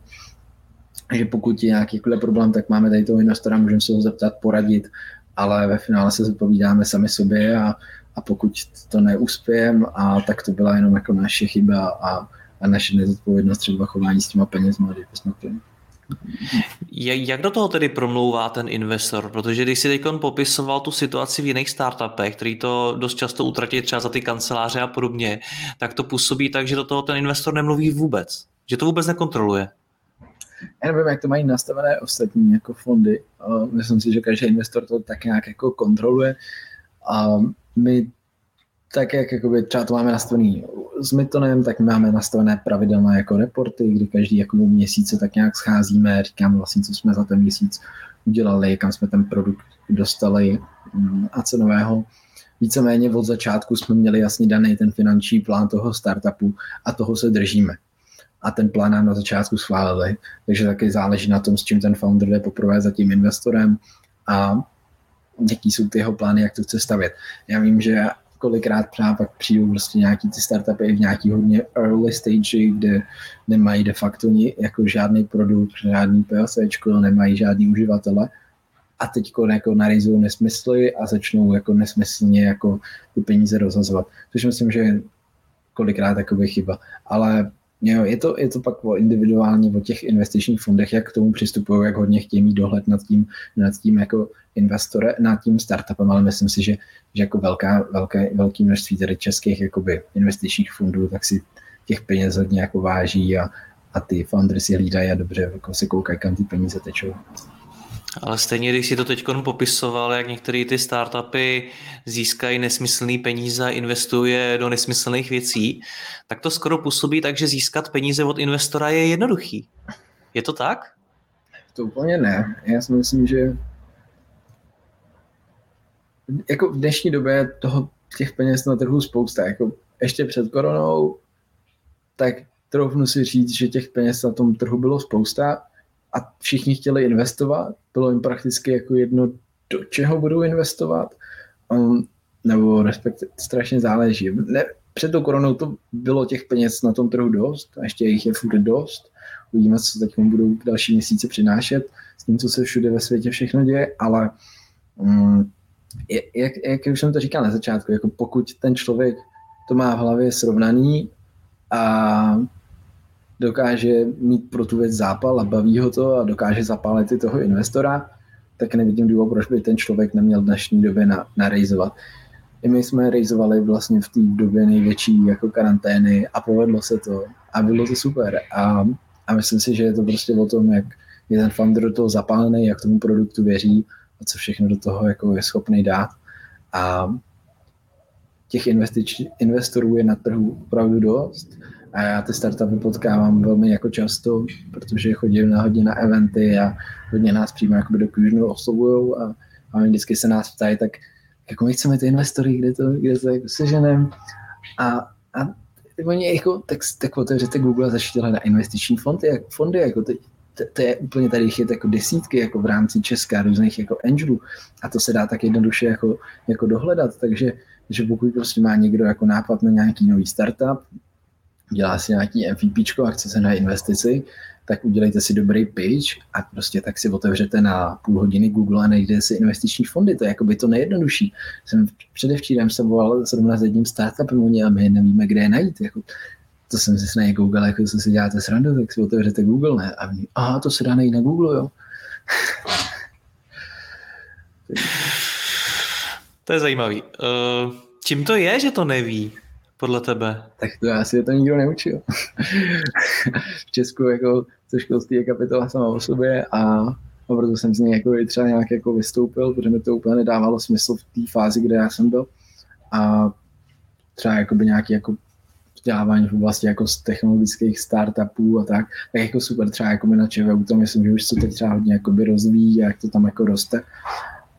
Takže pokud je nějaký problém, tak máme tady toho investora, můžeme se ho zeptat, poradit, ale ve finále se zodpovídáme sami sobě a, a pokud to neuspějeme, a tak to byla jenom jako naše chyba a, a naše nezodpovědnost třeba chování s těma penězma, jsme to jak do toho tedy promlouvá ten investor? Protože když si teď popisoval tu situaci v jiných startupech, který to dost často utratí třeba za ty kanceláře a podobně, tak to působí tak, že do toho ten investor nemluví vůbec. Že to vůbec nekontroluje. Já nevím, jak to mají nastavené ostatní jako fondy. Myslím si, že každý investor to tak nějak jako kontroluje. A my tak jak jakoby, třeba to máme nastavený s Mytonem, tak máme nastavené pravidelné jako reporty, kdy každý jako měsíce tak nějak scházíme, říkáme vlastně, co jsme za ten měsíc udělali, kam jsme ten produkt dostali mm, a cenového. Víceméně od začátku jsme měli jasně daný ten finanční plán toho startupu a toho se držíme. A ten plán nám na začátku schválili, takže taky záleží na tom, s čím ten founder jde poprvé za tím investorem a jaký jsou ty jeho plány, jak to chce stavět. Já vím, že kolikrát třeba pak přijdou prostě nějaký ty startupy v nějaký hodně early stage, kde nemají de facto ni, jako žádný produkt, žádný PLC, nemají žádný uživatele a teď jako narizují nesmysly a začnou jako nesmyslně jako ty peníze rozhazovat. Což myslím, že je kolikrát takový chyba. Ale Jo, je to, je to pak o individuálně o těch investičních fondech, jak k tomu přistupují, jak hodně chtějí mít dohled nad tím, nad tím jako investore, nad tím startupem, ale myslím si, že, že jako velká, velké, velké množství tady českých jakoby investičních fondů, tak si těch peněz hodně jako váží a, a ty foundry si hlídají a dobře jako se koukají, kam ty peníze tečou. Ale stejně, když si to teď popisoval, jak některé ty startupy získají nesmyslné peníze a investuje do nesmyslných věcí, tak to skoro působí tak, že získat peníze od investora je jednoduchý. Je to tak? To úplně ne. Já si myslím, že jako v dnešní době toho těch peněz na trhu spousta. Jako ještě před koronou, tak troufnu si říct, že těch peněz na tom trhu bylo spousta a všichni chtěli investovat. Bylo jim prakticky jako jedno, do čeho budou investovat. Um, nebo respektive strašně záleží. Ne, před tou koronou to bylo těch peněz na tom trhu dost a ještě jich je furt dost. Uvidíme, co teď budou další měsíce přinášet s tím, co se všude ve světě všechno děje, ale um, jak, jak už jsem to říkal na začátku, jako pokud ten člověk to má v hlavě srovnaný a dokáže mít pro tu věc zápal a baví ho to a dokáže zapálit i toho investora, tak nevidím důvod, proč by ten člověk neměl v dnešní době na, narejzovat. I my jsme rejzovali vlastně v té době největší jako karantény a povedlo se to a bylo to super. A, a myslím si, že je to prostě o tom, jak, je ten founder do toho zapálený, jak tomu produktu věří a co všechno do toho jako je schopný dát. A těch investič, investorů je na trhu opravdu dost a já ty startupy potkávám velmi jako často, protože chodím na hodně na eventy a hodně nás přímo jakoby do Fusionu oslovují a, a vždycky se nás ptají, tak jako my chceme ty investory, kde to, kde to jako seženem? A, a oni jako, tak, tak otevřete Google a začněte na investiční fondy, jak, fondy jako teď, to, je úplně tady je jako desítky jako v rámci Česka různých jako angelů. A to se dá tak jednoduše jako, jako dohledat, takže že pokud prostě má někdo jako nápad na nějaký nový startup, dělá si nějaký MVP a chce se na investici, tak udělejte si dobrý pitch a prostě tak si otevřete na půl hodiny Google a najdete si investiční fondy. To je jako by to nejjednodušší. Jsem předevčírem se volal s jedním startupem oni a my nevíme, kde je najít. Jako, to jsem si na Google, jako se si děláte srandu, tak si otevřete Google, ne? A oni, aha, to se dá najít na Google, jo. (laughs) to je zajímavý. Uh, čím to je, že to neví? Podle tebe? Tak to asi to nikdo neučil. (laughs) v Česku jako to školství je kapitola sama o sobě a, proto jsem z něj jako třeba nějak jako vystoupil, protože mi to úplně nedávalo smysl v té fázi, kde já jsem byl. A třeba jakoby nějaký jako vzdělávání v oblasti jako z technologických startupů a tak, tak jako super třeba jako na ČVU, to myslím, že už se teď třeba hodně jakoby rozvíjí a jak to tam jako roste,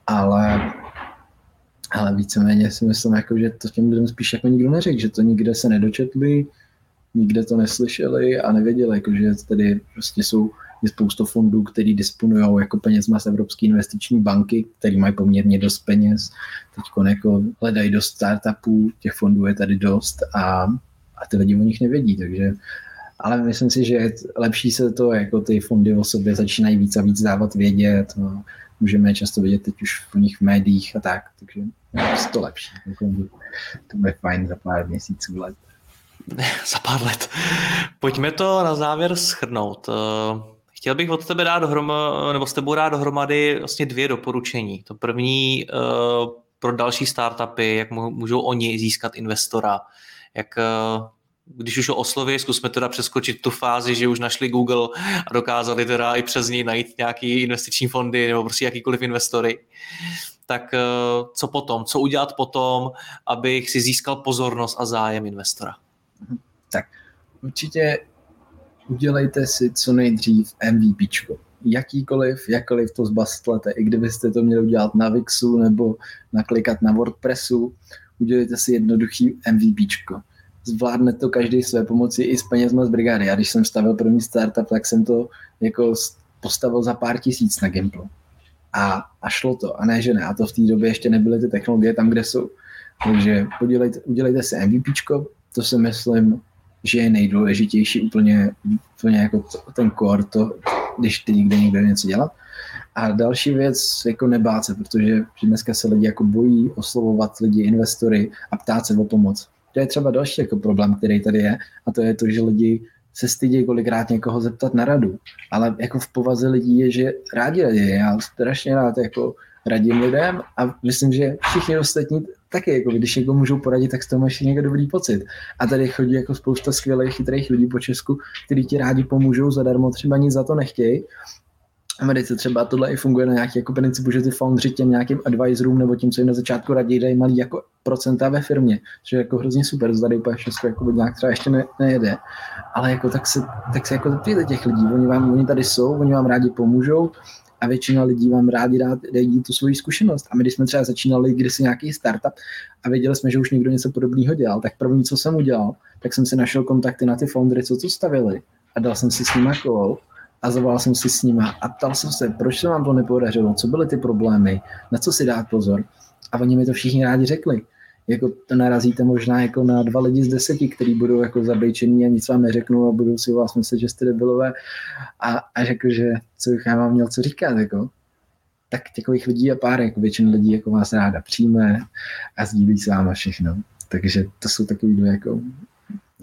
ale ale víceméně si myslím, jako, že to těm lidem spíš jako nikdo neřekl, že to nikde se nedočetli, nikde to neslyšeli a nevěděli, jako, že tady prostě jsou je spousta fondů, který disponují jako penězma z Evropské investiční banky, který mají poměrně dost peněz. Teď jako hledají dost startupů, těch fondů je tady dost a, a ty lidi o nich nevědí, takže ale myslím si, že lepší se to, jako ty fondy o sobě začínají víc a víc dávat vědět. No můžeme často vidět teď už v nich v médiích a tak, takže je to lepší. To bude fajn za pár měsíců, let. (laughs) za pár let. Pojďme to na závěr schrnout. Eh, chtěl bych od tebe dát dohromady, nebo s tebou dát dohromady vlastně dvě doporučení. To první eh, pro další startupy, jak můžou oni získat investora, jak eh, když už ho osloví, zkusme teda přeskočit tu fázi, že už našli Google a dokázali teda i přes něj najít nějaký investiční fondy nebo prostě jakýkoliv investory. Tak eh, co potom? Co udělat potom, abych si získal pozornost a zájem investora? Tak určitě udělejte si co nejdřív MVP. Jakýkoliv, jakkoliv to zbastlete, i kdybyste to měli udělat na Wixu nebo naklikat na WordPressu, udělejte si jednoduchý MVP zvládne to každý své pomoci i s penězma z brigády. Já když jsem stavil první startup, tak jsem to jako postavil za pár tisíc na Gimplu. A, a šlo to, a ne, že ne. A to v té době ještě nebyly ty technologie tam, kde jsou. Takže podělejte, udělejte si MVP, to si myslím, že je nejdůležitější úplně, úplně jako to, ten core, to, když ty někde něco dělat. A další věc, jako nebát se, protože dneska se lidi jako bojí oslovovat lidi, investory a ptát se o pomoc to je třeba další jako problém, který tady je, a to je to, že lidi se stydí kolikrát někoho zeptat na radu. Ale jako v povaze lidí je, že rádi radí. Já strašně rád jako radím lidem a myslím, že všichni ostatní taky, jako když někomu můžou poradit, tak z toho máš někdo dobrý pocit. A tady chodí jako spousta skvělých, chytrých lidí po Česku, kteří ti rádi pomůžou zadarmo, třeba nic za to nechtějí Americe třeba tohle i funguje na nějaký jako principu, že ty foundři těm nějakým advisorům nebo tím, co jim na začátku raději dají malý jako procenta ve firmě, což je jako hrozně super, tady úplně všechno jako nějak třeba ještě ne, nejede. Ale jako tak se, tak se jako zeptejte těch lidí, oni, vám, oni tady jsou, oni vám rádi pomůžou a většina lidí vám rádi dá, dají tu svoji zkušenost. A my, když jsme třeba začínali kdysi nějaký startup a věděli jsme, že už někdo něco podobného dělal, tak první, co jsem udělal, tak jsem si našel kontakty na ty foundry, co to stavili a dal jsem si s nimi call a zavolal jsem si s nima a ptal jsem se, proč se vám to nepodařilo, co byly ty problémy, na co si dát pozor. A oni mi to všichni rádi řekli. Jako to narazíte možná jako na dva lidi z deseti, kteří budou jako zabejčení a nic vám neřeknou a budou si vás myslet, že jste debilové a, a řekl, že co bych já vám měl co říkat, jako. Tak takových lidí je pár, jako většina lidí jako vás ráda přijme a sdílí s váma všechno. Takže to jsou takový dvě jako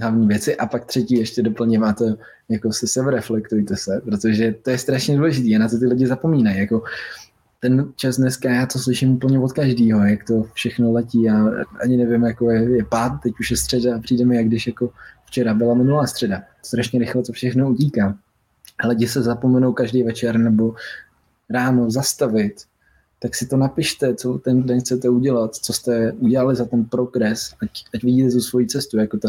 hlavní věci. A pak třetí ještě doplním a to jako se sebereflektujte se, protože to je strašně důležité a na to ty lidi zapomínají. Jako ten čas dneska, já to slyším úplně od každého, jak to všechno letí. Já ani nevím, jako je, je pád, teď už je středa a přijdeme, jak když jako včera byla minulá středa. Strašně rychle to všechno utíká. lidi se zapomenou každý večer nebo ráno zastavit, tak si to napište, co ten den chcete udělat, co jste udělali za ten progres, ať, ať vidíte tu svoji cestu, jako to,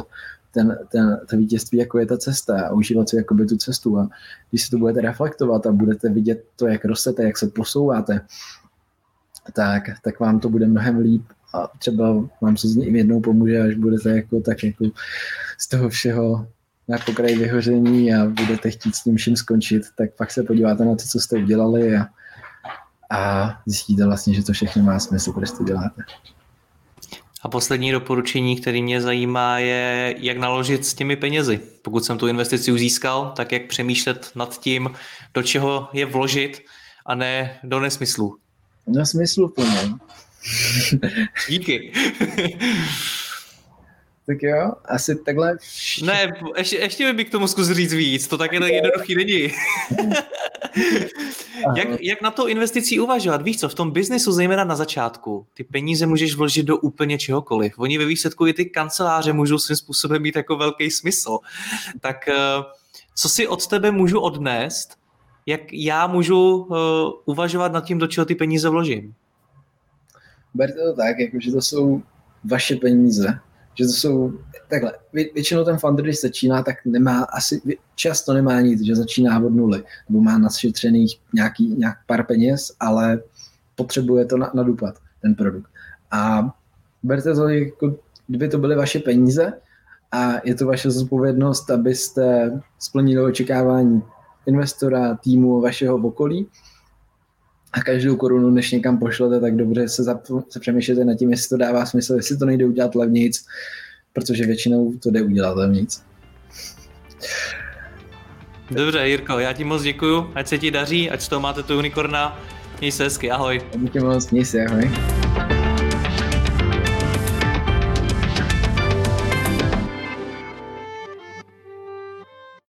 ten, ten, to vítězství, jako je ta cesta a užívat si jakoby tu cestu a když si to budete reflektovat a budete vidět to, jak rostete, jak se posouváte, tak, tak vám to bude mnohem líp a třeba vám se z ní jednou pomůže, až budete jako tak jako z toho všeho na pokraji vyhoření a budete chtít s tím vším skončit, tak pak se podíváte na to, co jste udělali a, a zjistíte vlastně, že to všechno má smysl, proč to děláte. A poslední doporučení, které mě zajímá, je, jak naložit s těmi penězi. Pokud jsem tu investici už získal, tak jak přemýšlet nad tím, do čeho je vložit a ne do nesmyslu. Do smyslu plně. Díky. (laughs) tak jo, asi takhle. Ne, ještě, ještě bych k tomu zkus říct víc, to také jednoduchý není. (laughs) jak, jak na to investicí uvažovat? Víš co, v tom biznesu, zejména na začátku, ty peníze můžeš vložit do úplně čehokoliv. Oni ve výsledku i ty kanceláře můžou svým způsobem mít jako velký smysl. Tak eh, co si od tebe můžu odnést, jak já můžu uh, uvažovat nad tím, do čeho ty peníze vložím? Berte to tak, jako, že to jsou vaše peníze, že to jsou, takhle, vě, většinou ten founder, když začíná, tak nemá asi, často nemá nic, že začíná od nuly, nebo má našetřených nějaký, nějak pár peněz, ale potřebuje to na, nadupat, ten produkt. A berte to jako, kdyby to byly vaše peníze a je to vaše zodpovědnost, abyste splnili očekávání investora, týmu vašeho okolí, a každou korunu, než někam pošlete, tak dobře se, zap- se přemýšlete nad tím, jestli to dává smysl, jestli to nejde udělat levnějc, protože většinou to jde udělat levnějc. Dobře, Jirko, já ti moc děkuju, ať se ti daří, ať z toho máte tu unikorna. Měj se hezky, ahoj. Díky moc, měj se, ahoj.